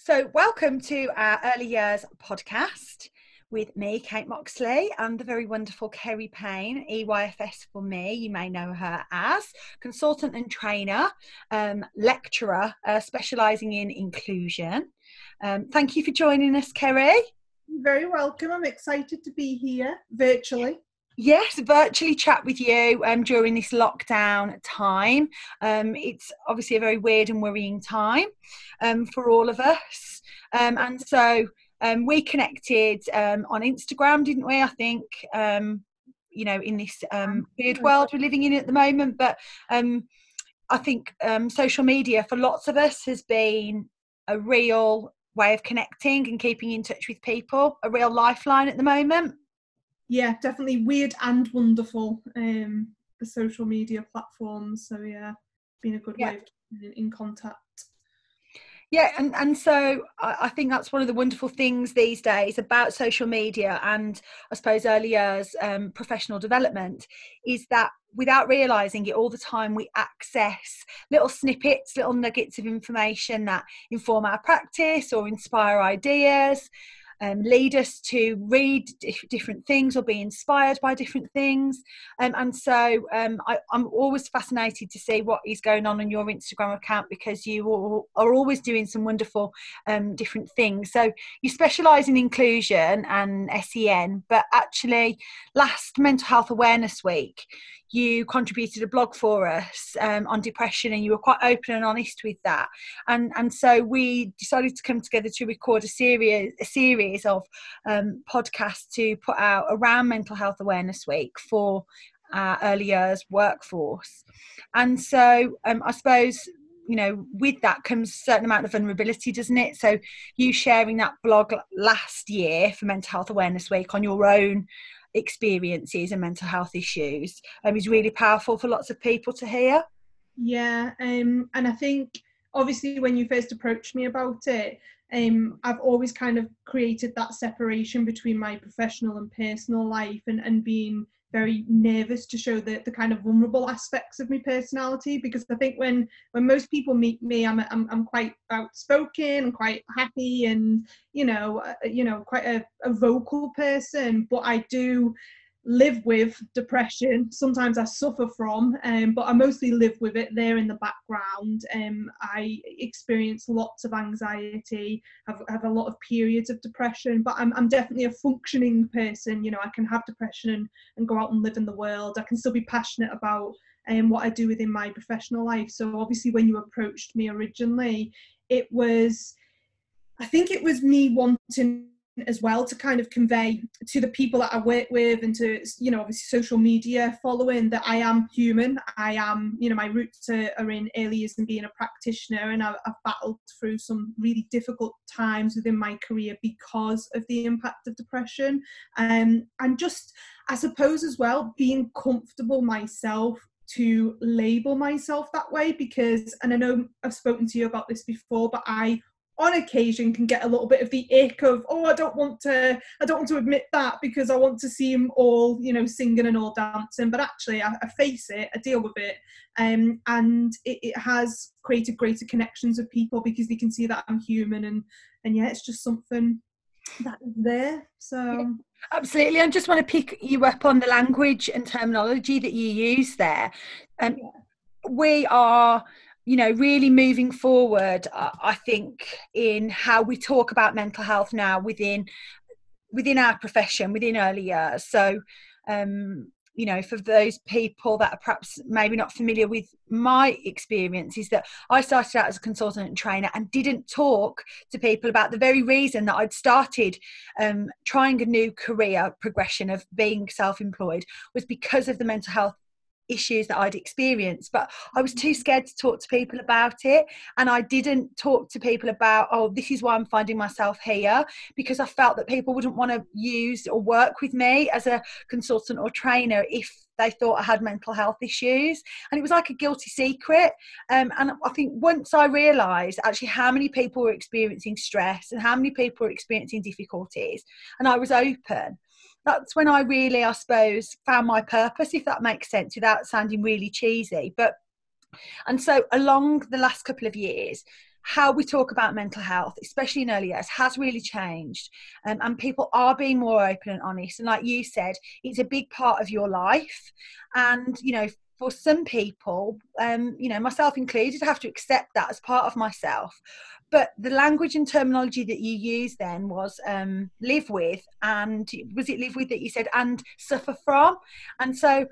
So, welcome to our early years podcast with me, Kate Moxley, and the very wonderful Kerry Payne, EYFS for me. You may know her as consultant and trainer, um, lecturer, uh, specialising in inclusion. Um, thank you for joining us, Kerry. You're very welcome. I'm excited to be here virtually. Yes, virtually chat with you um, during this lockdown time. Um, it's obviously a very weird and worrying time um, for all of us. Um, and so um, we connected um, on Instagram, didn't we? I think, you know, in this weird world we're living in at the moment. But I think social media for lots of us has been a real way of connecting and keeping in touch with people, a real lifeline at the moment yeah, definitely weird and wonderful. Um, the social media platforms. So yeah, been a good yeah. way of keeping in contact. Yeah, and, and so I think that's one of the wonderful things these days about social media and I suppose early years um, professional development is that without realizing it all the time we access little snippets little nuggets of information that inform our practice or inspire ideas um, lead us to read different things or be inspired by different things. Um, and so um, I, am always fascinated to see what is going on on your Instagram account because you all, are always doing some wonderful um, different things. So you specialise in inclusion and SEN, but actually, last Mental Health Awareness Week, you contributed a blog for us um, on depression and you were quite open and honest with that. And and so we decided to come together to record a series a series of um, podcasts to put out around mental health awareness week for our early years workforce. And so um, i suppose you know with that comes a certain amount of vulnerability doesn't it? So you sharing that blog last year for mental health awareness week on your own experiences and mental health issues um, is really powerful for lots of people to hear. Yeah, um, and I think obviously when you first approached me about it, um, I've always kind of created that separation between my professional and personal life and, and being very nervous to show the, the kind of vulnerable aspects of my personality because I think when when most people meet me I'm I'm, I'm quite outspoken and quite happy and you know uh, you know quite a, a vocal person. But I do live with depression. Sometimes I suffer from, um, but I mostly live with it there in the background. Um, I experience lots of anxiety, have, have a lot of periods of depression, but I'm, I'm definitely a functioning person. You know, I can have depression and, and go out and live in the world. I can still be passionate about um, what I do within my professional life. So obviously, when you approached me originally, it was, I think it was me wanting as well to kind of convey to the people that I work with and to you know obviously social media following that I am human. I am you know my roots are, are in years and being a practitioner, and I've, I've, battled through some really difficult times within my career because of the impact of depression, um, and just I suppose as well being comfortable myself to label myself that way because and I know I've spoken to you about this before but I on occasion can get a little bit of the ick of oh i don't want to i don't want to admit that because i want to see them all you know singing and all dancing. But actually i, I face it i deal with it um, and it, it, has created greater connections with people because they can see that i'm human and and yeah it's just something that is there so. Absolutely i just want to pick you up on the language and terminology that you use there. Um, yeah. we are you know really moving forward i think in how we talk about mental health now within within our profession within early years. So um you know for those people that are perhaps maybe not familiar with my experience is that i started out as a consultant and trainer and didn't talk to people about the very reason that i'd started um, trying a new career progression of being self-employed was because of the mental health issues that I'd experienced, but I was too scared to talk to people about it. And I didn't talk to people about, oh, this is why I'm finding myself here, because I felt that people wouldn't want to use or work with me as a consultant or trainer if they thought I had mental health issues. And it was like a guilty secret. Um, and I think once I realised actually how many people were experiencing stress and how many people were experiencing difficulties, and I was open, that's when I really, I suppose, found my purpose, if that makes sense, without sounding really cheesy. But and so along the last couple of years, how we talk about mental health, especially in early years, has really changed. Um, and people are being more open and honest. And like you said, it's a big part of your life. And, you know, for some people, um, you know, myself included, I have to accept that as part of myself. But the language and terminology that you used then was um, live with, and was it live with that you said, and suffer from? And so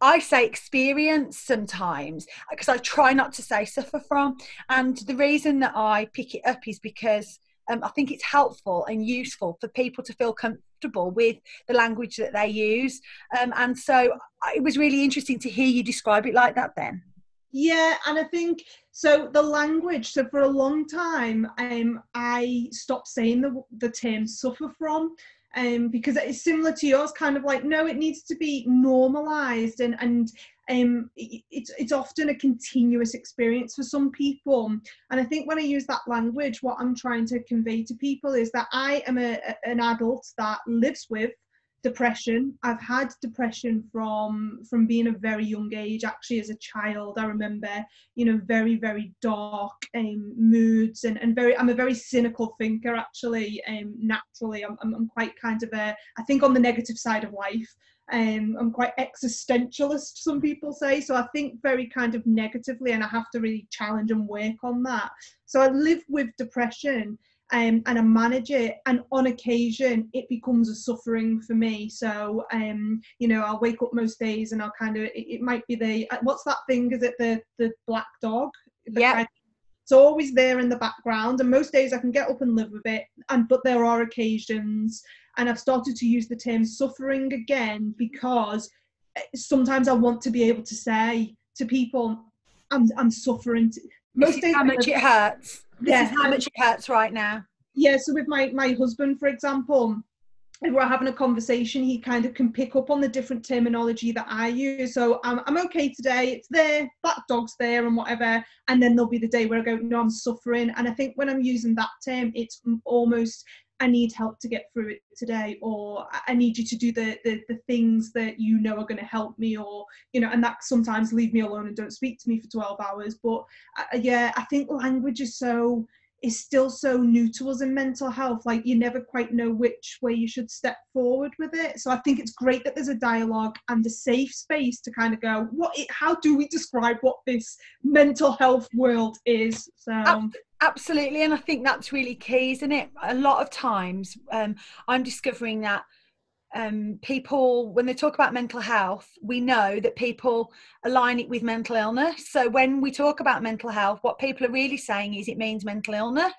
I say experience sometimes because I try not to say suffer from. And the reason that I pick it up is because um, I think it's helpful and useful for people to feel comfortable with the language that they use. Um, and so it was really interesting to hear you describe it like that then. Yeah, and I think so. The language. So for a long time, um, I stopped saying the the term "suffer from," um, because it's similar to yours, kind of like no, it needs to be normalized and and um, it's it's often a continuous experience for some people. And I think when I use that language, what I'm trying to convey to people is that I am a, an adult that lives with depression. I've had depression from from being a very young age actually as a child. I remember you know very very dark um, moods and, and very i'm a very cynical thinker actually um, naturally. I'm, I'm, I'm quite kind of a i think on the negative side of life um, I'm quite existentialist, some people say. So I think very kind of negatively, and I have to really challenge and work on that. So I live with depression um, and I manage it. And on occasion, it becomes a suffering for me. So, um, you know, I'll wake up most days and I'll kind of, it, it might be the, uh, what's that thing? Is it the, the black dog? yeah. it's always there in the background. And most days I can get up and live with it. And, but there are occasions, and I've started to use the term suffering again because uh, sometimes I want to be able to say to people, I'm, I'm suffering. Most days, how much it hurts this yeah. how much it hurts right now. Yeah, so with my, my husband, for example, if we're having a conversation, he kind of can pick up on the different terminology that I use. So I'm, I'm okay today, it's there, that dog's there, and whatever. And then there'll be the day where I go, no, I'm suffering. And I think when I'm using that term, it's almost I need help to get through it today, or I need you to do the, the, the things that you know are going to help me, or, you know, and that sometimes leave me alone and don't speak to me for 12 hours. But uh, yeah, I think language is so, is still so new to us in mental health. Like you never quite know which way you should step forward with it. So I think it's great that there's a dialogue and a safe space to kind of go, what, it, how do we describe what this mental health world is? So. Absolutely, and I think that's really key, isn't it? A lot of times, um, I'm discovering that um, people, when they talk about mental health, we know that people align it with mental illness. So when we talk about mental health, what people are really saying is it means mental illness.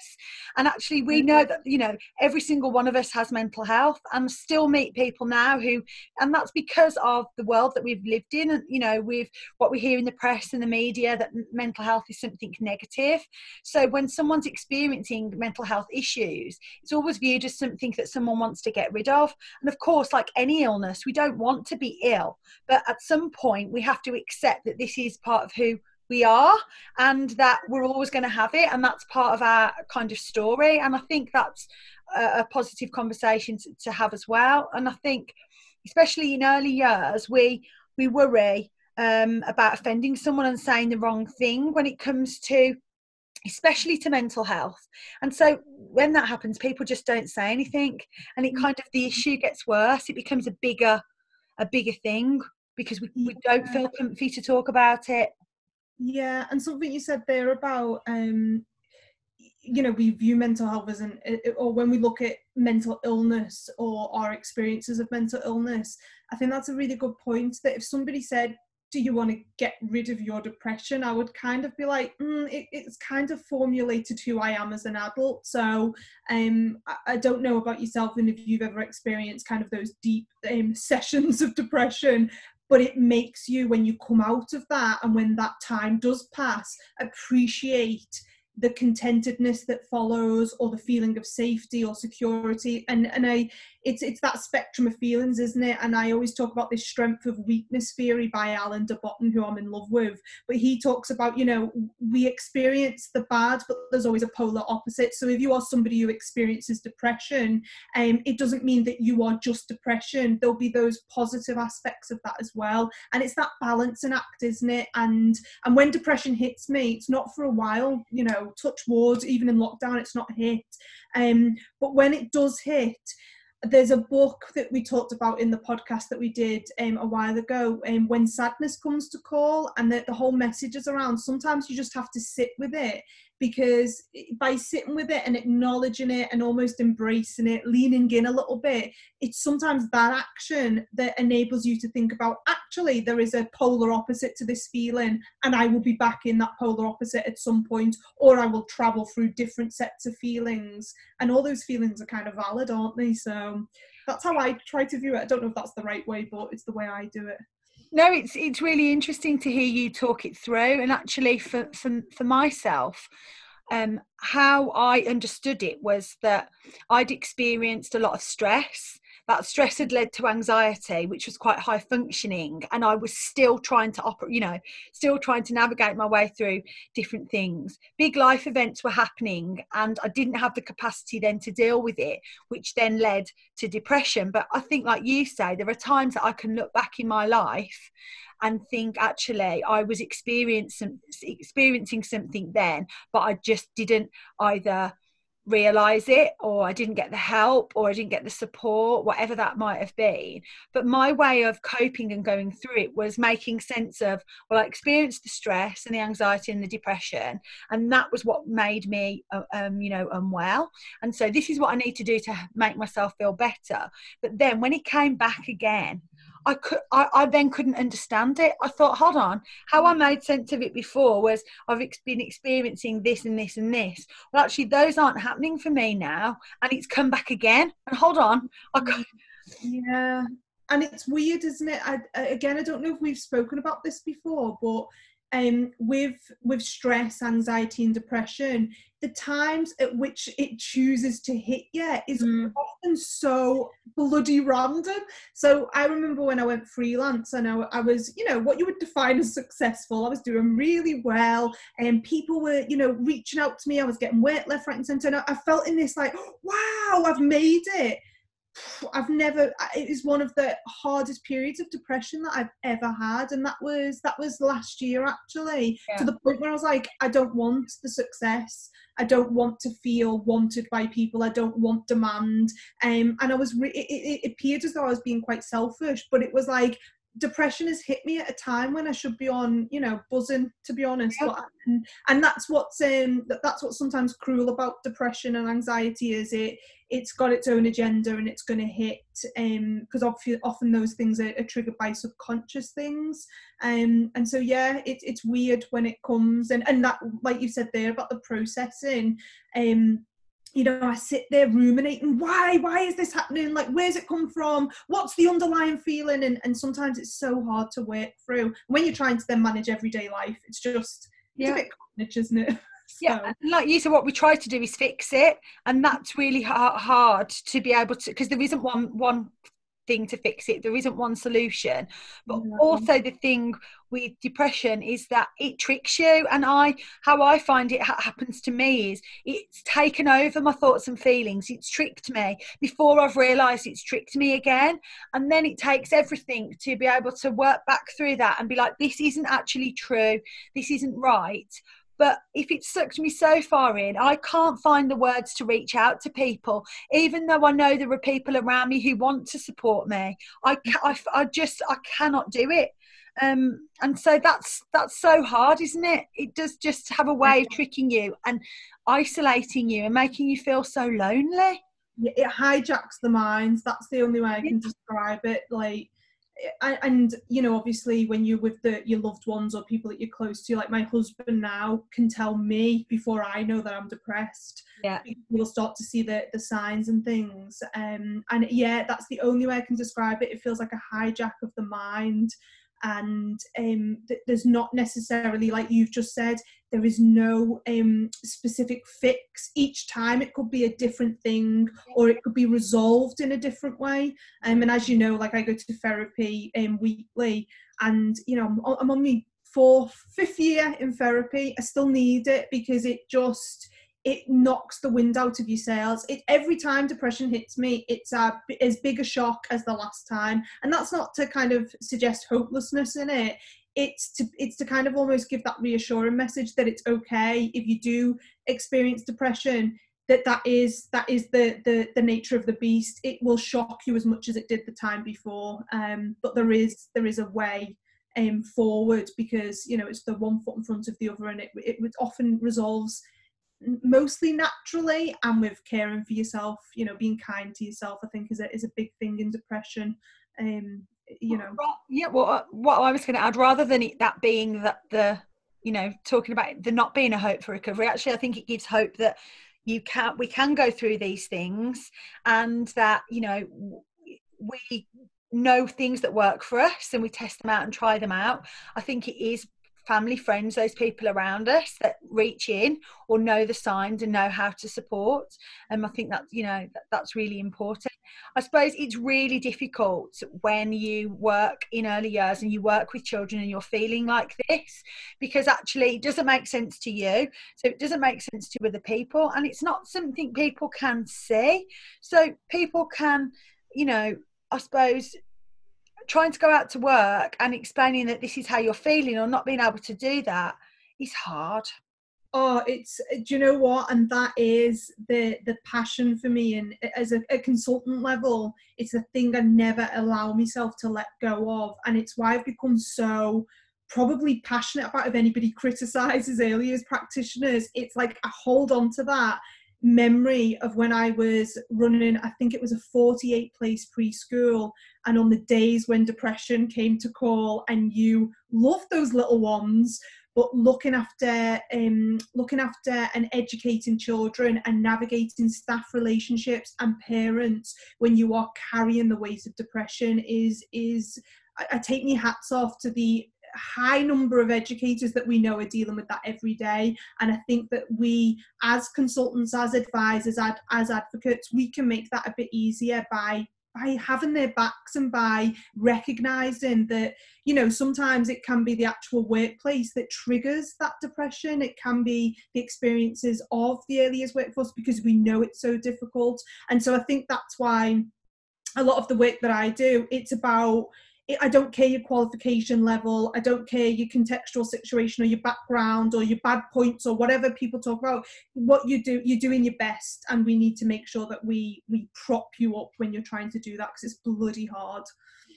And actually, we know that, you know, every single one of us has mental health and still meet people now who, and that's because of the world that we've lived in. And, you know, with what we hear in the press and the media that mental health is something negative. So when someone's experiencing mental health issues, it's always viewed as something that someone wants to get rid of. And of course, course, like any illness, we don't want to be ill, but at some point we have to accept that this is part of who we are and that we're always going to have it and that's part of our kind of story. And i think that's a, a positive conversation to, to, have as well. And i think especially in early years we we worry um, about offending someone and saying the wrong thing when it comes to especially to mental health. And so when that happens, people just don't say anything, and it mm. kind of the issue gets worse. It becomes a bigger, a bigger thing because we, we don't feel comfy to talk about it. Yeah, and something you said there about um, you know we view mental health as an or when we look at mental illness or our experiences of mental illness i think that's a really good point that if somebody said do you want to get rid of your depression? I would kind of be like, mm, it, it's kind of formulated who I am as an adult. So um, I, I, don't know about yourself and if you've ever experienced kind of those deep um, sessions of depression, but it makes you, when you come out of that and when that time does pass, appreciate the contentedness that follows or the feeling of safety or security and and i it's it's that spectrum of feelings, isn't it? And I always talk about this strength of weakness theory by Alain de Botton, who I'm in love with. But he talks about, you know, we experience the bad, but there's always a polar opposite. So if you are somebody who experiences depression, um, it doesn't mean that you are just depression. There'll be those positive aspects of that as well. And it's that balancing act, isn't it? And and when depression hits me, it's not for a while, you know, touch wood, even in lockdown, it's not hit. Um, but when it does hit, there's a book that we talked about in the podcast that we did um, a while ago um, when sadness comes to call and the, the whole message is around sometimes you just have to sit with it because by sitting with it and acknowledging it and almost embracing it, leaning in a little bit, it's sometimes that action that enables you to think about actually, there is a polar opposite to this feeling, and I will be back in that polar opposite at some point, or I will travel through different sets of feelings. And all those feelings are kind of valid, aren't they? So that's how I try to view it. I don't know if that's the right way, but it's the way I do it no it's it's really interesting to hear you talk it through and actually for for, for myself um, how I understood it was that I'd experienced a lot of stress. That stress had led to anxiety, which was quite high functioning, and I was still trying to operate, you know, still trying to navigate my way through different things. Big life events were happening, and I didn't have the capacity then to deal with it, which then led to depression. But I think, like you say, there are times that I can look back in my life and think actually I was experiencing experiencing something then, but I just didn't either realize it or I didn't get the help or I didn't get the support, whatever that might have been. But my way of coping and going through it was making sense of, well, I experienced the stress and the anxiety and the depression, and that was what made me, uh, um, you know, unwell. And so this is what I need to do to make myself feel better. But then when it came back again, I could I, I then couldn't understand it. I thought, hold on, how I made sense of it before was I've ex- been experiencing this and this and this. Well, actually, those aren't happening for me now, and it's come back again. And hold on, I mm, could. Yeah, and it's weird, isn't it? I, again, I don't know if we've spoken about this before, but um, with with stress, anxiety, and depression, the times at which it chooses to hit you is mm. often so bloody random. So I remember when I went freelance and I, I, was, you know, what you would define as successful. I was doing really well, and people were, you know, reaching out to me. I was getting work left, right, and centre. And I, I felt in this like, wow, I've made it. I've never it is one of the hardest periods of depression that I've ever had and that was that was last year actually yeah. to the point where I was like I don't want the success. I don't want to feel wanted by people. I don't want demand. Um and I was re- it, it, it appeared as though I was being quite selfish but it was like depression has hit me at a time when I should be on, you know, buzzing. To be honest, yep. and, and that's what's um that's what's sometimes cruel about depression and anxiety is it it's got its own agenda and it's going to hit um because often often those things are, are, triggered by subconscious things um and so yeah it's it's weird when it comes and and that like you said there about the processing um you know, I sit there ruminating, why, why is this happening? Like, where's it come from? What's the underlying feeling? And, and sometimes it's so hard to work through. When you're trying to then manage everyday life, it's just, yeah. it's a bit carnage, isn't it? So. Yeah, like you said, what we try to do is fix it, and that's really hard to be able to because there isn't one one thing to fix it. There isn't one solution. But also the thing with depression is that it tricks you. And I, how I find it ha- happens to me is it's taken over my thoughts and feelings. It's tricked me before I've realised it's tricked me again. And then it takes everything to be able to work back through that and be like, this isn't actually true. This isn't right. But if it sucked me so far in, I can't find the words to reach out to people, even though I know there are people around me who want to support me. I, I, I just, I cannot do it. Um, and so that's that's so hard, isn't it? It does just have a way of tricking you and isolating you and making you feel so lonely. It hijacks the minds. That's the only way I can describe it. Like and you know obviously when you're with the your loved ones or people that you're close to like my husband now can tell me before i know that i'm depressed. Yeah. We'll start to see the the signs and things. Um and yeah that's the only way i can describe it. It feels like a hijack of the mind and um, th- there's not necessarily like you've just said there is no um, specific fix. Each time it could be a different thing or it could be resolved in a different way. Um, and as you know like i go to therapy um, weekly and you know i'm, I'm on my fourth fifth year in therapy. I still need it because it just it knocks the wind out of your sails. It every time depression hits me, it's a, as big a shock as the last time, and that's not to kind of suggest hopelessness in it. It's to it's to kind of almost give that reassuring message that it's okay if you do experience depression. That that is that is the the the nature of the beast. It will shock you as much as it did the time before. Um, but there is there is a way um forward because you know it's the one foot in front of the other, and it it often resolves mostly naturally and with caring for yourself you know being kind to yourself i think is a, is a big thing in depression um you know. Yeah well uh, what i was going to add rather than that being that the you know talking about the not being a hope for recovery actually i think it gives hope that you can we can go through these things and that you know we know things that work for us and we test them out and try them out. I think it is family, friends, those people around us that reach in or know the signs and know how to support. And um, I think that you know that, that's really important. I suppose it's really difficult when you work in early years and you work with children and you're feeling like this because actually it doesn't make sense to you, so it doesn't make sense to other people, and it's not something people can see. So people can, you know, I suppose trying to go out to work and explaining that this is how you're feeling or not being able to do that is hard. Oh it's do you know what? And that is the the passion for me. And as a, a, consultant level it's a thing i never allow myself to let go of. And it's why i've become so probably passionate about if anybody criticizes years practitioners. It's like i hold on to that memory of when I was running, I think it was a 48 place preschool, and on the days when depression came to call, and you loved those little ones, but looking after um, looking after and educating children and navigating staff relationships and parents when you are carrying the weight of depression is is I, I take my hats off to the high number of educators that we know are dealing with that every day. And I think that we, as consultants, as advisors, as, as advocates, we can make that a bit easier by by having their backs and by recognizing that you know sometimes it can be the actual workplace that triggers that depression it can be the experiences of the early years workforce because we know it's so difficult and so i think that's why a lot of the work that i do it's about I don't care your qualification level, I don't care your contextual situation or your background or your bad points or whatever people talk about. What you do, you're doing your best, and we need to make sure that we we prop you up when you're trying to do that because it's bloody hard.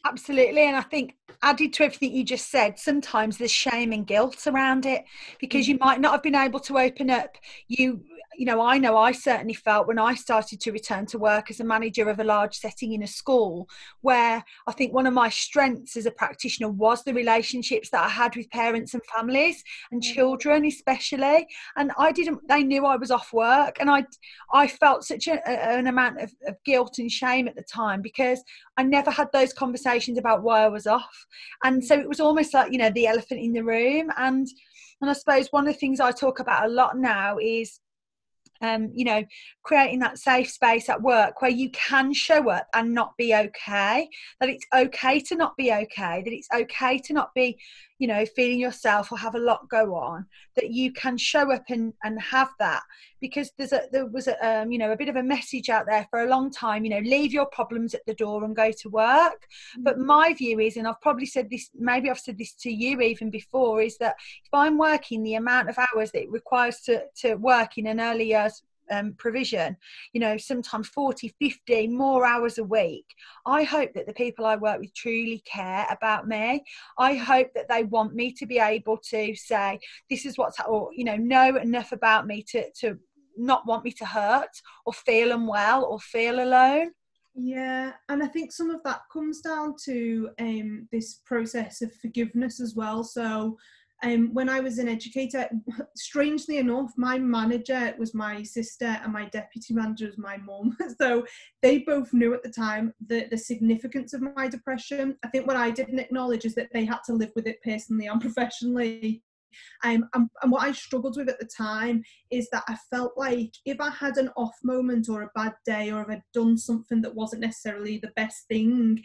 Absolutely. And I think added to everything you just said, sometimes there's shame and guilt around it because mm. you might not have been able to open up. You you know, I know I certainly felt when I started to return to work as a manager of a large setting in a school, where I think one of my strengths as a practitioner was the relationships that I had with parents and families and mm. children, especially. And I didn't, they knew I was off work, and I, I felt such a, an amount of, of guilt and shame at the time because I never had those conversations about why I was off. And so it was almost like, you know, the elephant in the room. And and I suppose one of the things I talk about a lot now is um, you know, creating that safe space at work where you can show up and not be okay, that it's okay to not be okay, that it's okay to not be, you know, feeling yourself or have a lot go on, that you can show up and, and have that. Because there's a, there was a, um, you know, a bit of a message out there for a long time, you know, leave your problems at the door and go to work. But mm-hmm. my view is, and I've probably said this, maybe I've said this to you even before, is that if I'm working the amount of hours that it requires to, to work in an early years um, provision, you know, sometimes 40, 50 more hours a week. I hope that the people I work with truly care about me. I hope that they want me to be able to say, this is what's, or, you know, know enough about me to, to not want me to hurt or feel unwell or feel alone. Yeah, and I think some of that comes down to um, this process of forgiveness as well. So, um, when I was an educator, strangely enough, my manager was my sister and my deputy manager was my mum. So they both knew at the time the, the significance of my depression. I think what I didn't acknowledge is that they had to live with it personally and professionally. Um, and, and what I struggled with at the time is that I felt like if I had an off moment or a bad day or if I'd done something that wasn't necessarily the best thing,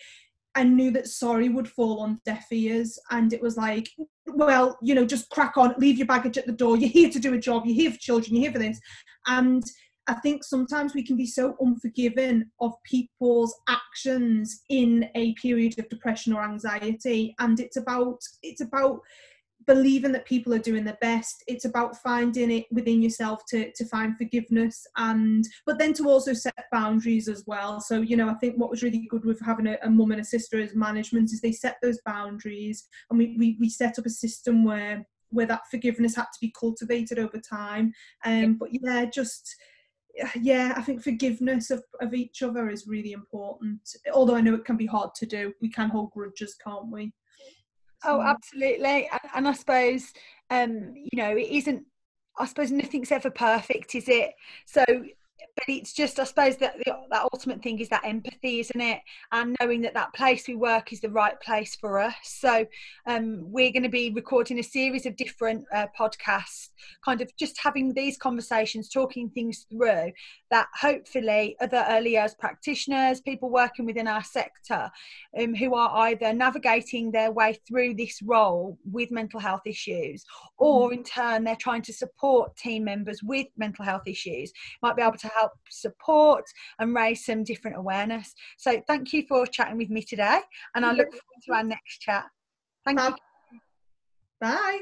I knew that sorry would fall on deaf ears. And it was like, well, you know, just crack on, leave your baggage at the door. You're here to do a job, you're here for children, you're here for this. And I think sometimes we can be so unforgiving of people's actions in a period of depression or anxiety. And it's about it's about believing that people are doing their best it's about finding it within yourself to to find forgiveness and but then to also set boundaries as well so you know i think what was really good with having a, a mum and a sister as management is they set those boundaries and we, we we set up a system where where that forgiveness had to be cultivated over time um but yeah just yeah, I think forgiveness of, of each other is really important. Although I know it can be hard to do. We can hold grudges, can't we? Oh, absolutely. And, and I suppose, um, you know, it isn't, I suppose nothing's ever perfect, is it? So but it's just i suppose that the, that ultimate thing is that empathy isn't it and knowing that that place we work is the right place for us so um, we're going to be recording a series of different uh, podcasts kind of just having these conversations talking things through that hopefully other early years practitioners people working within our sector um, who are either navigating their way through this role with mental health issues or mm-hmm. in turn they're trying to support team members with mental health issues might be able to help support and raise some different awareness. So thank you for chatting with me today, and I look forward to our next chat. Thank Bye. you. Bye.